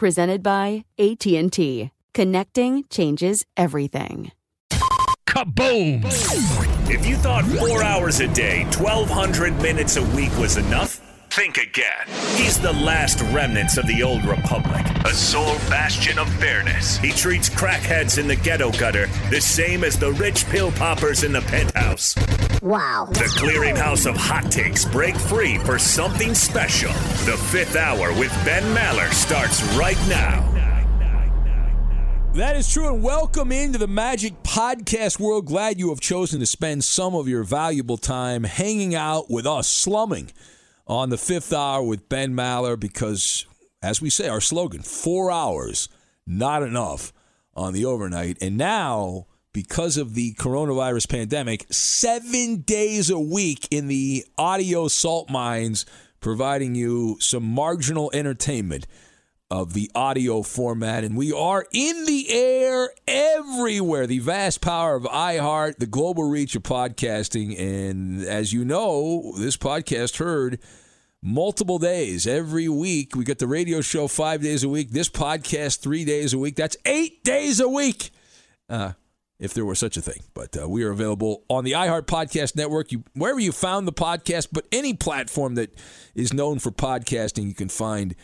Presented by AT&T. Connecting changes everything. Kaboom! If you thought four hours a day, 1,200 minutes a week was enough, think again. He's the last remnants of the old republic, a sole bastion of fairness. He treats crackheads in the ghetto gutter the same as the rich pill poppers in the penthouse. Wow. The clearinghouse of hot takes break free for something special. The fifth hour with Ben Maller starts right now. That is true, and welcome into the Magic Podcast world. Glad you have chosen to spend some of your valuable time hanging out with us, slumming on the fifth hour with Ben Maller, because, as we say, our slogan, four hours, not enough on the overnight. And now, because of the coronavirus pandemic, seven days a week in the audio salt mines, providing you some marginal entertainment of the audio format. And we are in the air everywhere. The vast power of iHeart, the global reach of podcasting. And as you know, this podcast heard multiple days every week. We get the radio show five days a week, this podcast three days a week. That's eight days a week. Uh, if there were such a thing. But uh, we are available on the iHeart Podcast Network, you, wherever you found the podcast, but any platform that is known for podcasting, you can find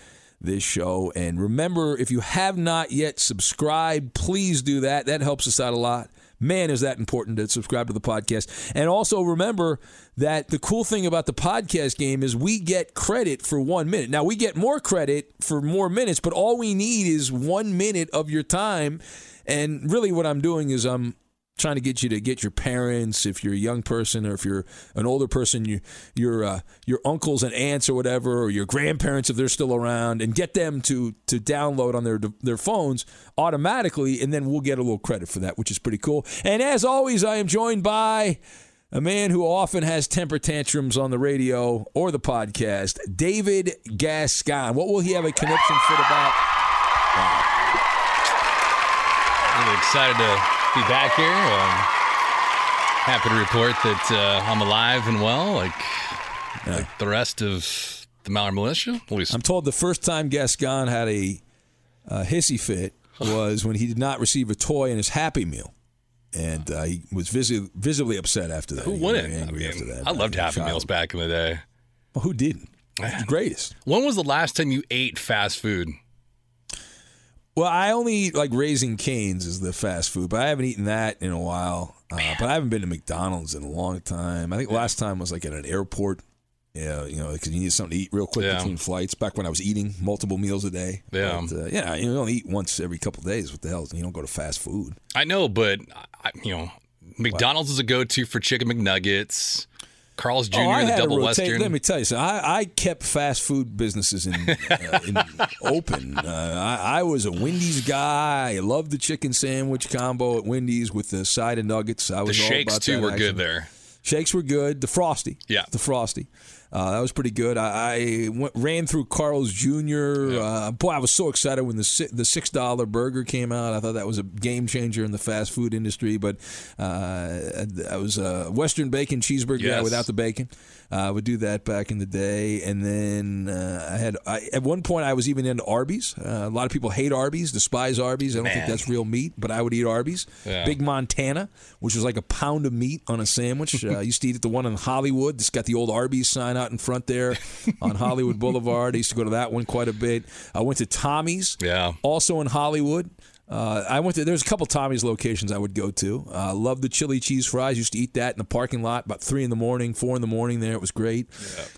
this show. And remember, if you have not yet subscribed, please do that. That helps us out a lot. Man, is that important to subscribe to the podcast. And also remember that the cool thing about the podcast game is we get credit for one minute. Now, we get more credit for more minutes, but all we need is one minute of your time. And really, what I'm doing is I'm trying to get you to get your parents, if you're a young person or if you're an older person, you, your uh, your uncles and aunts or whatever, or your grandparents if they're still around, and get them to to download on their their phones automatically, and then we'll get a little credit for that, which is pretty cool. And as always, I am joined by a man who often has temper tantrums on the radio or the podcast, David Gascon. What will he have a conniption fit about? Wow. I'm really excited to be back here. Um, happy to report that uh, I'm alive and well, like, like the rest of the Mallard Militia. At least I'm told the first time Gascon had a, uh hissy fit was when he did not receive a toy in his Happy Meal. And uh, he was visi- visibly upset after that. who He wouldn't? very I, mean, after that. I loved Happy. Meals back in the day. Well, who didn't? It's the greatest. When was the last time you ate fast food? Well, I only eat like Raising Canes is the fast food, but I haven't eaten that in a while. Uh, but I haven't been to McDonald's in a long time. I think last time was like at an airport. Yeah, you know, because you need something to eat real quick Yeah. between flights. Back when I was eating multiple meals a day. Yeah. But, uh, yeah. You only eat once every couple of days. What the hell? You don't go to fast food. I know, but I, you know, McDonald's is a go-to for chicken McNuggets. Carl's Jr. Oh, the double western. Let me tell you something. I, I kept fast food businesses in, uh, in open. Uh, I, I was a Wendy's guy. I loved the chicken sandwich combo at Wendy's with the side of nuggets. I the was all shakes about too were action. good there. Shakes were good. The frosty, Yeah. the frosty. Uh, that was pretty good. I, I went, ran through Carl's Jr. Uh, boy, I was so excited when the the six dollar burger came out. I thought that was a game changer in the fast food industry. But uh, I was a Western bacon cheeseburger guy without the bacon. Uh, I would do that back in the day, and then uh, I had I, at one point I was even into Arby's. Uh, a lot of people hate Arby's, despise Arby's. I don't think that's real meat, but I would eat Arby's. Yeah. Big Montana, which was like a pound of meat on a sandwich. Uh, I used to eat at the one in Hollywood. It's got the old Arby's sign out in front there on Hollywood Boulevard. I used to go to that one quite a bit. I went to Tommy's, Yeah. also in Hollywood. Uh, I went to. There's a couple Tommy's locations I would go to. Uh, love the chili cheese fries. Used to eat that in the parking lot about three in the morning, four in the morning. There, it was great.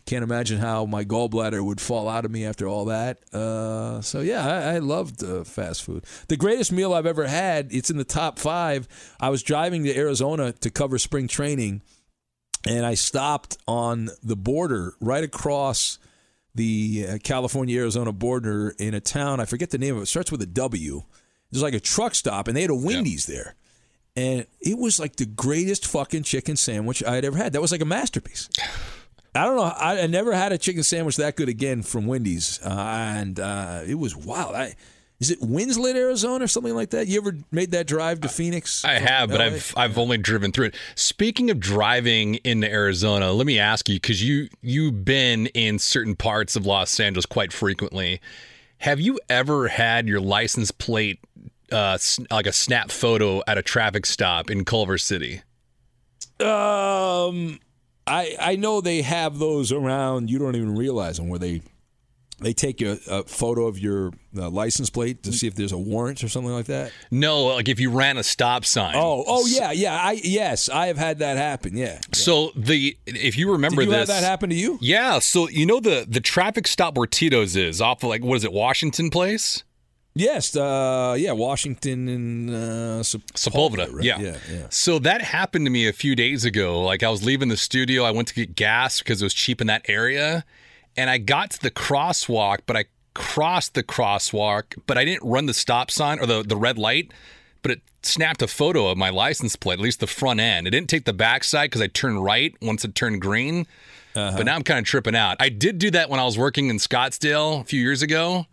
Can't imagine how my gallbladder would fall out of me after all that. Uh, so yeah, I, I loved uh, fast food. The greatest meal I've ever had. It's in the top five. I was driving to Arizona to cover spring training, and I stopped on the border right across the uh, California Arizona border in a town. I forget the name of it. it starts with a W. There's like a truck stop, and they had a Wendy's there. And it was like the greatest fucking chicken sandwich I had ever had. That was like a masterpiece. I don't know. I, I never had a chicken sandwich that good again from Wendy's, uh, and uh, it was wild. I, is it Winslow, Arizona, or something like that? You ever made that drive to Phoenix? I have, but I've I've only driven through it. Speaking of driving into Arizona, let me ask you because you you've been in certain parts of Los Angeles quite frequently. Have you ever had your license plate uh, like a snap photo at a traffic stop in Culver City? Um, I I know they have those around. You don't even realize them where they they take a, a photo of your uh, license plate to see if there's a warrant or something like that. No, like if you ran a stop sign. Oh, oh yeah, yeah. I yes, I have had that happen. Yeah. So the if you remember Did you this, that happened to you? Yeah, so you know the the traffic stop where Tito's is off of like what is it, Washington Place? Yes. Uh, yeah. Washington and uh, Sep- Sepulveda, right? yeah. Yeah. Yeah. So that happened to me a few days ago. Like I was leaving the studio, I went to get gas because it was cheap in that area, and I got to the crosswalk, but I crossed the crosswalk, but I didn't run the stop sign or the the red light, but it snapped a photo of my license plate, at least the front end. It didn't take the backside because I turned right once it turned green. Uh-huh. But now I'm kind of tripping out. I did do that when I was working in Scottsdale a few years ago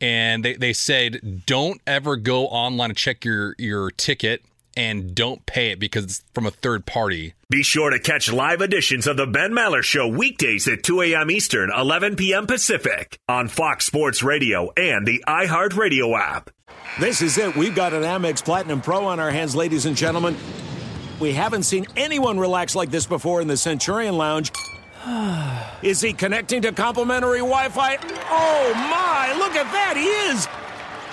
and they, they said don't ever go online to check your your ticket and don't pay it because it's from a third party. Be sure to catch live editions of the Ben Maller Show weekdays at 2 a.m. Eastern, 11 p.m. Pacific on Fox Sports Radio and the iHeartRadio app. This is it. We've got an Amex Platinum Pro on our hands, ladies and gentlemen. We haven't seen anyone relax like this before in the Centurion Lounge. Is he connecting to complimentary Wi Fi? Oh my, look at that, he is!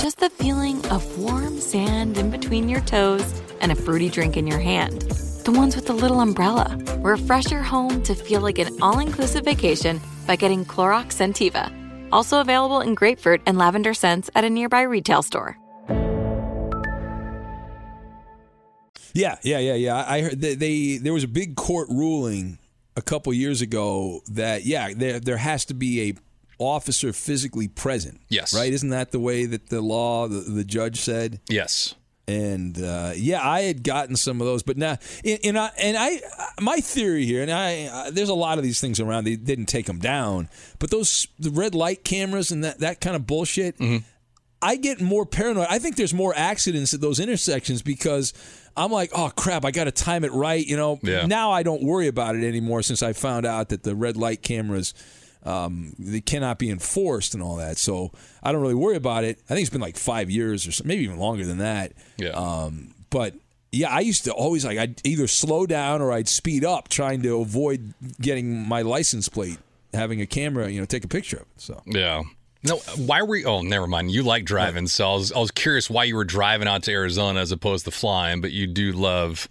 just the feeling of warm sand in between your toes and a fruity drink in your hand. The ones with the little umbrella. Refresh your home to feel like an all inclusive vacation by getting Clorox Scentiva. Also available in grapefruit and lavender scents at a nearby retail store. Yeah, yeah, yeah, yeah. I heard they, they there was a big court ruling a couple years ago that yeah, there there has to be a officer physically present. Yes. Right? Isn't that the way that the law the, the judge said? Yes. And uh, yeah, I had gotten some of those, but now, and, and I, and I, my theory here, and I, uh, there's a lot of these things around. They didn't take them down, but those the red light cameras and that that kind of bullshit. I get more paranoid. I think there's more accidents at those intersections because I'm like, oh crap, I got to time it right. You know, Yeah. now I don't worry about it anymore since I found out that the red light cameras um, they cannot be enforced and all that. So I don't really worry about it. I think it's been like five years or so, maybe even longer than that. Yeah. Um, but yeah, I used to always like I'd either slow down or I'd speed up, trying to avoid getting my license plate, having a camera, you know, take a picture of it. So Yeah. No, why were you? Oh, never mind. You like driving, so I was I was curious why you were driving out to Arizona as opposed to flying. But you do love,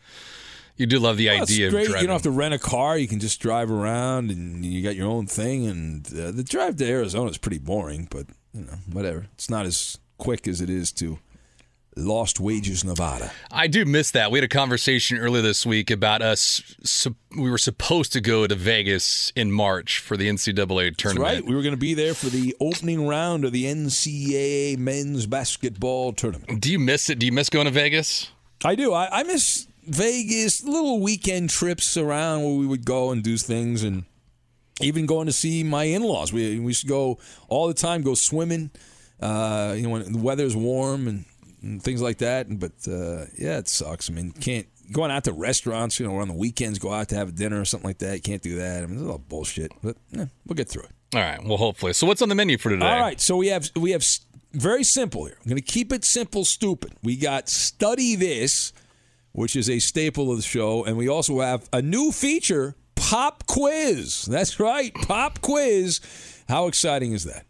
you do love the Well, idea of driving. You don't have to rent a car. You can just drive around, and you got your own thing. And uh, the drive to Arizona is pretty boring, but you know, whatever. It's not as quick as it is to Lost Wages, Nevada. I do miss that. We had a conversation earlier this week about us. Su- we were supposed to go to Vegas in March for the NCAA That's tournament. right. We were going to be there for the opening round of the NCAA men's basketball tournament. Do you miss it? Do you miss going to Vegas? I do. I, I miss Vegas, little weekend trips around where we would go and do things, and even going to see my in-laws. We we used to go all the time, go swimming. Uh, you know, when the weather's warm and, and things like that. But uh, yeah, it sucks. I mean, can't going out to restaurants. You know, on the weekends, go out to have a dinner or something like that. You can't do that. I mean, it's all bullshit. But eh, we'll get through it. All right. Well, hopefully. So, what's on the menu for today? All right, so we have we have very simple here. I'm going to keep it simple, stupid. We got study this, which is a staple of the show, and we also have a new feature, pop quiz. That's right, pop quiz. How exciting is that?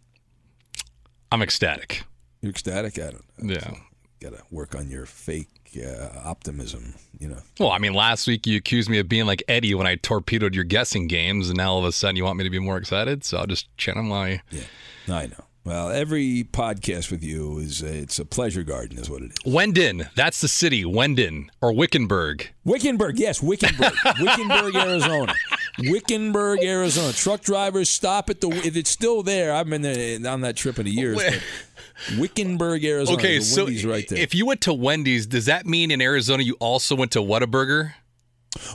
I'm ecstatic. You're ecstatic. I don't. know. Yeah. Got to work on your fake uh, optimism. You know. Well, I mean, last week you accused me of being like Eddie when I torpedoed your guessing games, and now all of a sudden you want me to be more excited. So I'll just channel my. Yeah, I know. Well, every podcast with you is a, it's a pleasure garden, is what it is. Wenden, that's the city. Wenden or Wickenburg. Wickenburg, yes, Wickenburg, Wickenburg, Arizona, Wickenburg, Arizona. Truck drivers stop at the if it's still there. I've been there on that trip in a years. But Wickenburg, Arizona. Okay, so Wendy's right there. if you went to Wendy's, does that mean in Arizona you also went to Whataburger?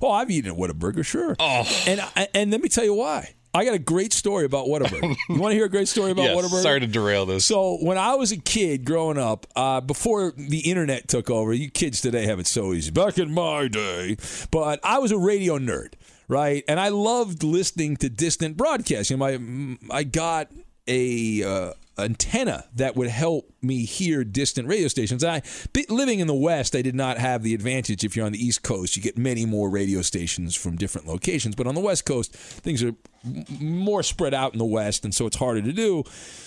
oh, I've eaten at Whataburger, sure. Oh. and and let me tell you why. I got a great story about Whataburger. you want to hear a great story about Yes, Whataburger? sorry to derail this. So when I was a kid growing up, uh, before the internet took over, you kids today have it so easy. Back in my day, but I was a radio nerd, right? And I loved listening to distant broadcasts. You know, my I got a uh, antenna that would help me hear distant radio stations. I living in the West, I did not have the advantage. If you're on the East Coast, you get many more radio stations from different locations. But on the West Coast, things are more spread out in the West, and so it's harder to do.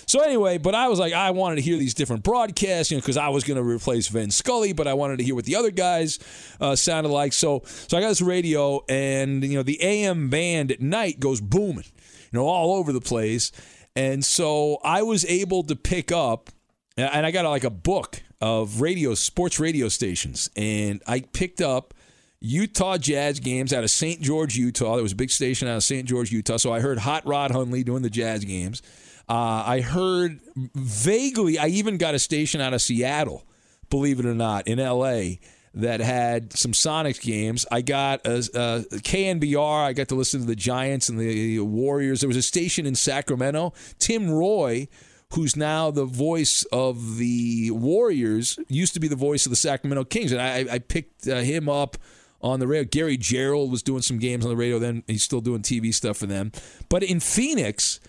So anyway, but I was like, I wanted to hear these different broadcasts, you know, because I was going to replace Vin Scully, but I wanted to hear what the other guys uh, sounded like. So, so I got this radio, and you know, the AM band at night goes booming, you know, all over the place. And so I was able to pick up, and I got like a book of radio, sports radio stations, and I picked up Utah Jazz games out of St. George, Utah. There was a big station out of St. George, Utah. So I heard Hot Rod Hundley doing the Jazz games. Uh, I heard vaguely, I even got a station out of Seattle, believe it or not, in LA that had some Sonics games. I got a, a KNBR. I got to listen to the Giants and the Warriors. There was a station in Sacramento. Tim Roye, who's now the voice of the Warriors, used to be the voice of the Sacramento Kings, and I, I picked uh, him up on the radio. Gary Gerould was doing some games on the radio. Then he's still doing TV stuff for them. But in Phoenix,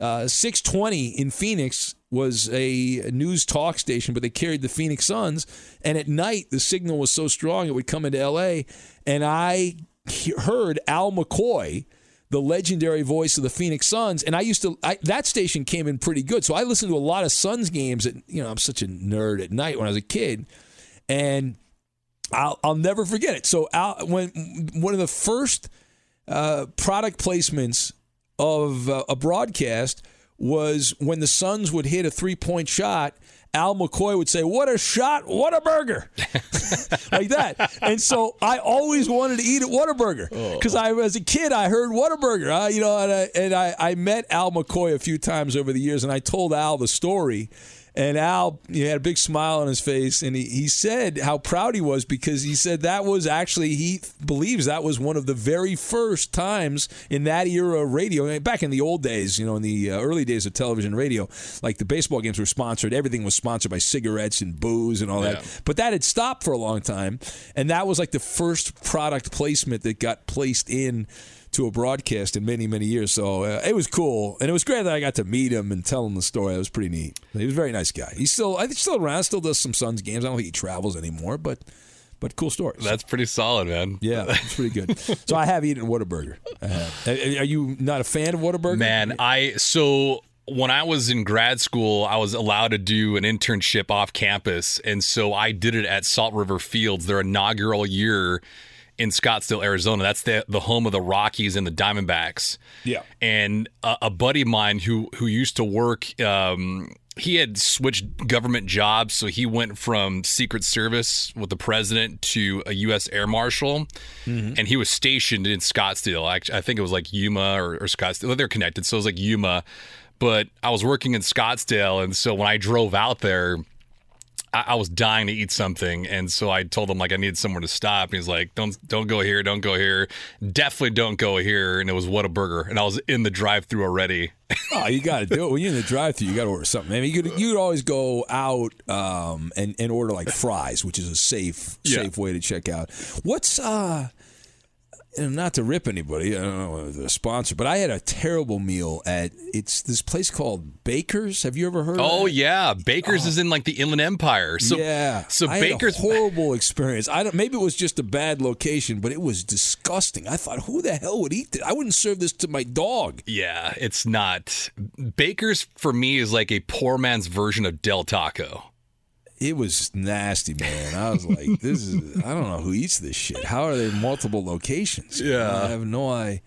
uh, 620 in Phoenix was a news talk station, but they carried the Phoenix Suns. And at night, the signal was so strong it would come into LA. And I heard Al McCoy, the legendary voice of the Phoenix Suns. And I used to, I, that station came in pretty good. So I listened to a lot of Suns games. At, you know, I'm such a nerd at night when I was a kid. And I'll, I'll never forget it. So Al, when one of the first uh, product placements of uh, a broadcast was when the Suns would hit a three point shot. Al McCoy would say, "What a shot! What a burger!" like that. And so I always wanted to eat at Whataburger because I, as a kid, I heard Whataburger. Uh, you know, and, I, and I, I met Al McCoy a few times over the years, and I told Al the story. And Al, he had a big smile on his face, and he, he said how proud he was because he said that was actually, he believes that was one of the very first times in that era of radio. Back in the old days, you know, in the uh, early days of television radio, like the baseball games were sponsored, everything was sponsored by cigarettes and booze and all Yeah. that. But that had stopped for a long time, and that was like the first product placement that got placed in to a broadcast in many many years. So uh, it was cool, and it was great that I got to meet him and tell him the story. It was pretty neat. He was a very nice guy. He's still I think still around, still does some Suns games. I don't think he travels anymore, but but cool stories. That's pretty solid, man. yeah, it's pretty good. so I have eaten Whataburger. Are are you not a fan of Whataburger? Man, I so when I was in grad school, I was allowed to do an internship off campus, and so I did it at Salt River Fields, their inaugural year in Scottsdale, Arizona. That's the the home of the Rockies and the Diamondbacks. Yeah. And a, a buddy of mine who who used to work. Um, he had switched government jobs, so he went from Secret Service with the president to a U.S. Air Marshal, and he was stationed in Scottsdale. Actually, I think it was like Yuma or, or Scottsdale. They're connected, so it was like Yuma. But I was working in Scottsdale, and so when I drove out there, I, I was dying to eat something, and so I told him like I needed somewhere to stop. And he's like, "Don't don't go here, don't go here, definitely don't go here." And it was Whataburger, and I was in the drive-through already. Oh, you got to do it when you're in the drive-through. You got to order something. I mean, you could you could always go out um, and and order like fries, which is a safe Yeah. safe way to check out. What's uh, and not to rip anybody, I don't know the sponsor, but I had a terrible meal at it's this place called Baker's. Have you ever heard? Oh of it? Oh yeah, Baker's is in like the Inland Empire. So yeah. so I Baker's horrible experience. I don't. Maybe it was just a bad location, but it was disgusting. I thought, who the hell would eat this? I wouldn't serve this to my dog. Yeah, it's not. Baker's for me is like a poor man's version of Del Taco. It was nasty, man. I was like, this is I don't know who eats this shit. How are they multiple locations? Yeah. I have no I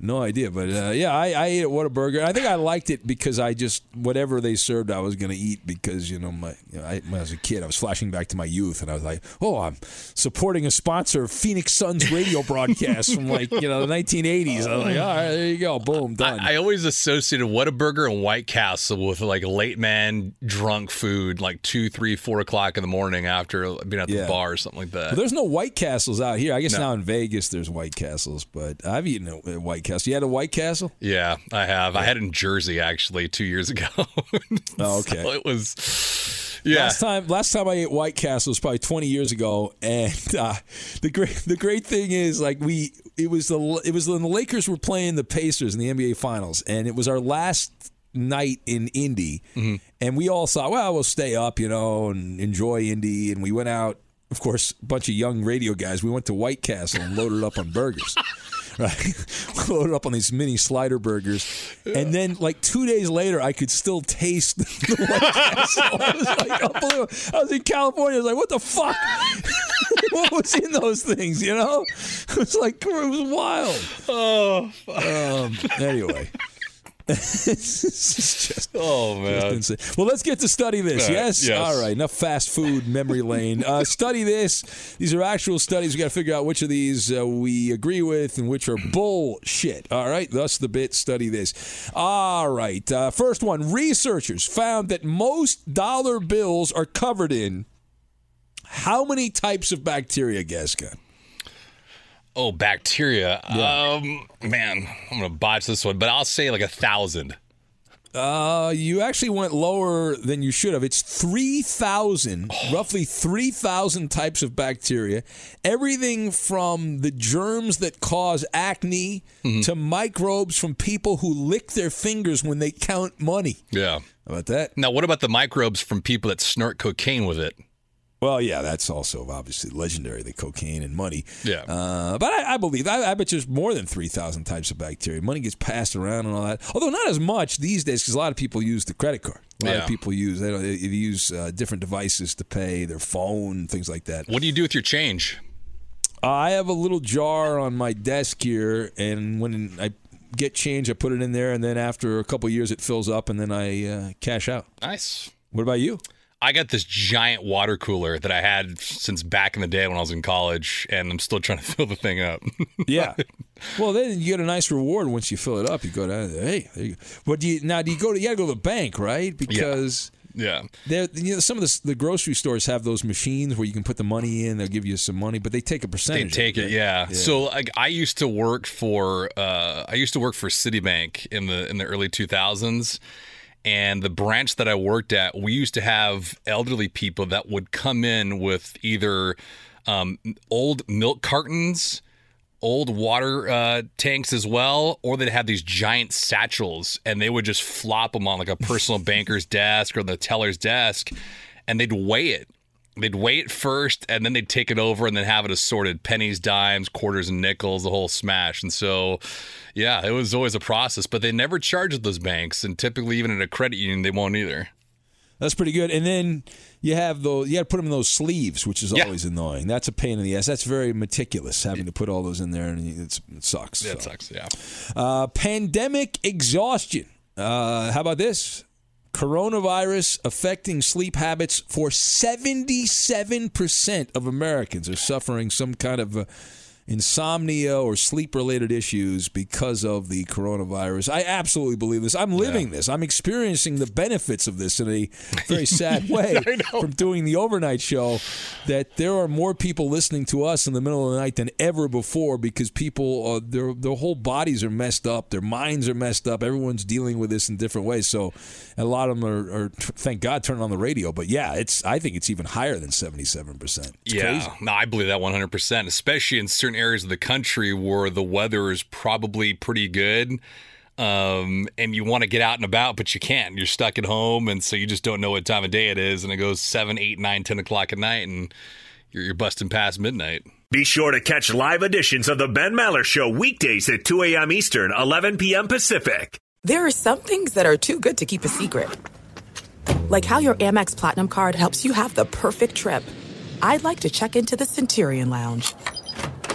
no idea. But uh, yeah, I, I ate at Whataburger. I think I liked it because I just whatever they served I was gonna eat because, you know, my you know, I, when I was a kid I was flashing back to my youth and I was like, Oh, I'm supporting a sponsor of Phoenix Suns radio broadcast from like, you know, the nineteen eighties. I was like, All right, there you go, boom, done. I always associated Whataburger and White Castle with like late man drunk food, like two, three, four o'clock in the morning after being at the Yeah. bar or something like that. Well, there's no White Castles out here. I guess No. now in Vegas there's White Castles, but I've eaten a a White Castle. You had a White Castle? Yeah, I have. I had it in Jersey actually two years ago. Oh, okay. So it was, yeah. Last time, last time I ate White Castle was probably 20 years ago, and uh, the great the great thing is like we it was the it was when the Lakers were playing the Pacers in the NBA Finals, and it was our last night in Indy, Mm-hmm. and we all thought, well, we'll stay up, you know, and enjoy Indy, and we went out. Of course, a bunch of young radio guys. We went to White Castle and loaded up on burgers. Right? Loaded up on these mini slider burgers, and then like two days later, I could still taste the White Castle. I was like, unbelievable. I was in California. I was like, what the fuck? what was in those things? You know, it was like it was wild. Oh, Um, anyway. this just oh man. just insane. Well, let's get to study this. Right, Yes? yes. All right. Enough fast food memory lane. Uh, study this. These are actual studies. We got to figure out which of these uh, we agree with and which are bullshit. All right. Thus the bit. Study this. All right. Uh, first one. Researchers found that most dollar bills are covered in how many types of bacteria, Gascon? Oh, bacteria. Um, man, I'm gonna botch this one, but I'll say like a thousand. Uh, you actually went lower than you should have. It's 3,000, roughly 3,000 types of bacteria. Everything from the germs that cause acne to microbes from people who lick their fingers when they count money. Yeah. How about that? Now, what about the microbes from people that snort cocaine with it? Well, yeah, that's also obviously legendary, the cocaine and money. Yeah. Uh, but I, I believe, I, I bet there's more than 3,000 types of bacteria. Money gets passed around and all that. Although not as much these days because a lot of people use the credit card. A lot Yeah. of people use, they, don't, they use uh, different devices to pay, their phone, things like that. What do you do with your change? I have a little jar on my desk here, and when I get change, I put it in there, and then after a couple years, it fills up, and then I uh, cash out. Nice. What about you? I got this giant water cooler that I had since back in the day when I was in college, and I'm still trying to fill the thing up. yeah. Well, then you get a nice reward once you fill it up. You go to hey, there you go. but do you now do you go to you got to go to the bank, right? Because yeah, there you know some of the the grocery stores have those machines where you can put the money in. They'll give you some money, but they take a percentage. they take of it. Yeah. Yeah. So like I used to work for uh, I used to work for Citibank in the in the early 2000s. And the branch that I worked at, we used to have elderly people that would come in with either um, old milk cartons, old water uh, tanks as well, or they'd have these giant satchels and they would just flop them on like a personal banker's desk or the teller's desk and they'd weigh it. They'd weigh it first and then they'd take it over and then have it assorted pennies, dimes, quarters, and nickels, the whole smash. And so, yeah, it was always a process, but they never charged those banks. And typically, even at a credit union, they won't either. That's pretty good. And then you have those. You got to put them in those sleeves, which is Yeah. always annoying. That's a pain in the ass. That's very meticulous having to put all those in there, and it's, it sucks. Yeah, it sucks. Yeah. Uh, pandemic exhaustion. Uh, how about this? Coronavirus affecting sleep habits for 77% of Americans are suffering some kind of insomnia or sleep related issues because of the coronavirus. I absolutely believe this. I'm living this. I'm experiencing the benefits of this in a very sad way from doing the overnight show that there are more people listening to us in the middle of the night than ever before because people uh, their their whole bodies are messed up, their minds are messed up. Everyone's dealing with this in different ways. So a lot of them are, are thank God turning on the radio, but yeah, it's I think it's even higher than 77%. It's yeah, crazy. no, I believe that 100%, especially in certain areas of the country where the weather is probably pretty good. Um, and you want to get out and about, but you can't. You're stuck at home, and so you just don't know what time of day it is. And it goes 7, 8, 9, 10 o'clock at night, and you're, you're busting past midnight. Be sure to catch live editions of The Ben Maller Show weekdays at 2 a.m. Eastern, 11 p.m. Pacific. There are some things that are too good to keep a secret. Like how your Amex Platinum card helps you have the perfect trip. I'd like to check into the Centurion Lounge.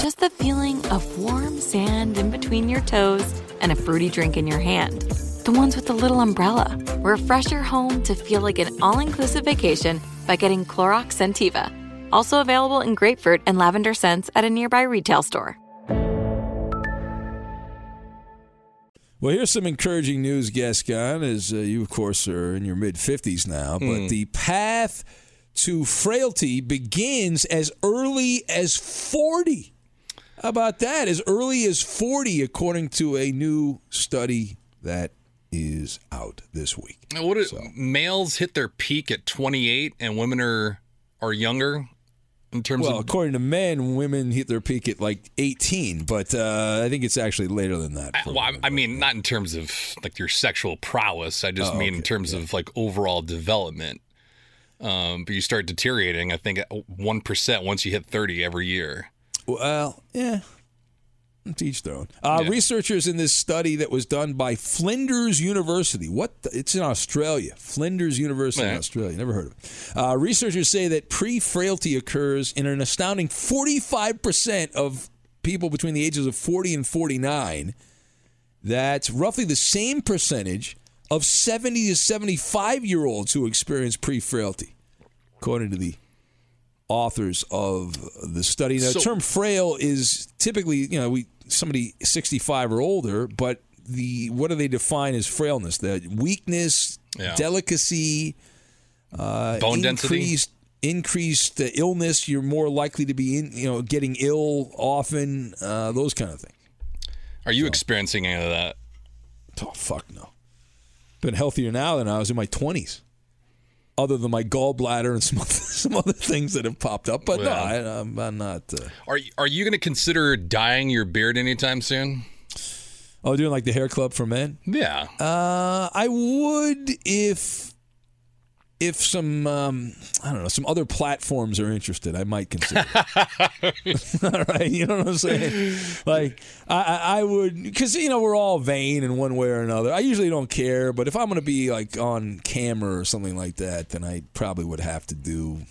just the feeling of warm sand in between your toes and a fruity drink in your hand. The ones with the little umbrella. Refresh your home to feel like an all inclusive vacation by getting Clorox Scentiva. Also available in grapefruit and lavender scents at a nearby retail store. Well, here's some encouraging news, Gascon, as uh, you, of course, are in your mid 50s now. But the path to frailty begins as early as 40. How about that? As early as 40, according to a new study that is out this week. Now, What is, males hit their peak at 28 and women are are younger in terms well, of according to men, women hit their peak at like 18, but uh, I think it's actually later than that. I, well, I, I mean, not in terms of like your sexual prowess. I just Oh, mean in okay, terms of like overall development. Um, but you start deteriorating. I think one percent once you hit thirty every year. Well, yeah. To each their own. Uh, Yeah. Researchers in this study that was done by Flinders University. What? The, it's in Australia. Flinders University in Yeah. Australia. Never heard of it. Uh, researchers say that pre-frailty occurs in an astounding 45% of people between the ages of 40 and 49. That's roughly the same percentage of 70 to 75 year olds who experience pre-frailty, according to the authors of the study. Now, the term frail is typically, you know, we somebody 65 or older, but the what do they define as frailness? The weakness, Yeah. delicacy, uh, Bone density? increased increased uh, illness. You're more likely to be in, you know, getting ill often. Uh, those kind of things. Are you experiencing any of that? Oh fuck no. Been healthier now than I was in my 20s. Other than my gallbladder and some other, some other things that have popped up, but no, Yeah. I, I'm, I'm not. Uh, Are you, are you going to consider dyeing your beard anytime soon? oh, doing like the hair club for men. Yeah. Uh, I would if if some um, I don't know some other platforms are interested. I might consider. it. all right, you know what I'm saying? Like I, I I would because you know we're all vain in one way or another. I usually don't care, but if I'm going to be like on camera or something like that, then I probably would have to do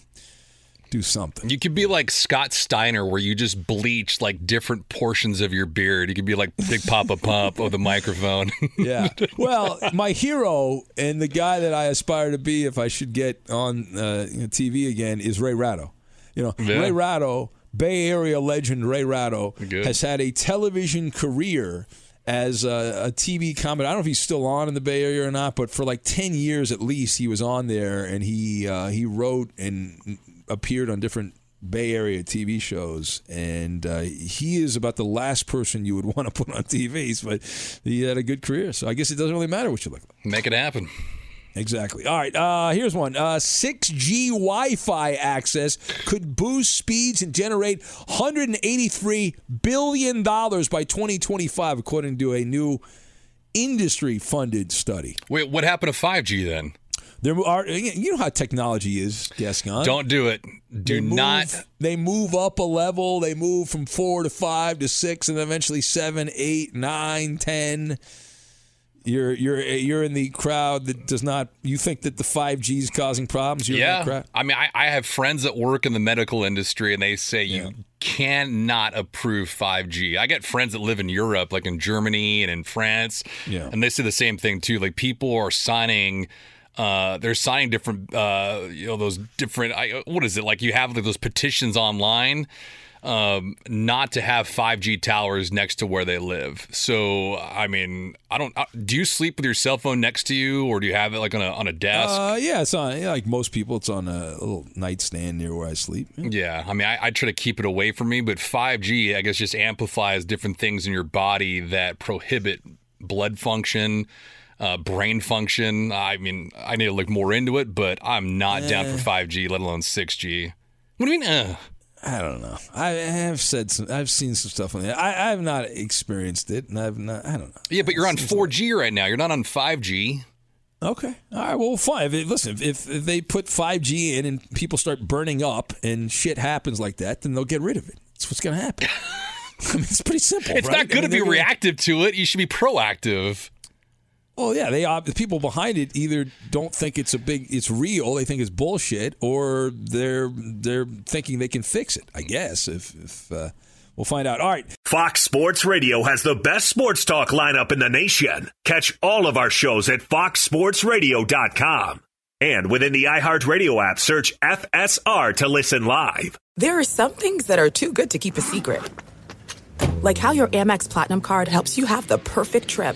do something. You could be like Scott Steiner, where you just bleach like different portions of your beard. You could be like Big Poppa Pump of the microphone. Yeah. Well, my hero and the guy that I aspire to be if I should get on uh, TV again is Ray Ratto. You know, Yeah. Ray Ratto, Bay Area legend Ray Ratto, Good. has had a television career as a, a TV commentator. I don't know if he's still on in the Bay Area or not, but for like ten years at least, he was on there and he uh, he wrote and appeared on different Bay Area TV shows, and uh, he is about the last person you would want to put on TVs. But he had a good career, so I guess it doesn't really matter what you look like. Make it happen. Exactly. All right. Uh, here's one. Uh, 6G Wi-Fi access could boost speeds and generate 183 billion dollars by 2025, according to a new industry-funded study. Wait, what happened to 5G then? There are, you know how technology is, Gascon. Don't do it. Do They move- not. They move up a level. They move from four to five to six, and eventually seven, eight, nine, ten. You're you're you're in the crowd that does not. You think that the five G is causing problems? You're Yeah. crowd? I mean, I, I have friends that work in the medical industry and they say you cannot approve 5G. I got friends that live in Europe, like in Germany and in France. Yeah. And they say the same thing too. Like people are signing. Uh, they're signing different, uh, you know, those different. I, what is it like? You have like those petitions online, um, not to have 5G towers next to where they live. So, I mean, I don't. Uh, do you sleep with your cell phone next to you, or do you have it like on a on a desk? Uh, yeah, it's on. yeah, Like most people, it's on a little nightstand near where I sleep. Yeah, I mean, I, I try to keep it away from me, but 5G, I guess, just amplifies different things in your body that prohibit blood function, uh, brain function. I mean, I need to look more into it, but I'm not down for 5G, let alone 6G. What do you mean? Uh? I don't know. I have said some. I've seen some stuff on that. I, I have not experienced it, and I've not. I don't know. Yeah, but you're on 4G right now. You're not on 5G. Okay. All right. Well, fine. If listen, if, if they put 5G in and people start burning up and shit happens like that, then they'll get rid of it. That's what's going to happen. I mean, it's pretty simple. It's right? not good I mean, to be gonna- reactive to it. You should be proactive. Oh yeah, they uh, the people behind it either don't think it's a big, it's real. They think it's bullshit, or they're they're thinking they can fix it. I guess if if uh, we'll find out. All right. Fox Sports Radio has the best sports talk lineup in the nation. Catch all of our shows at foxsportsradio.com. And within the iHeartRadio app, search FSR to listen live. There are some things that are too good to keep a secret. Like how your Amex Platinum card helps you have the perfect trip.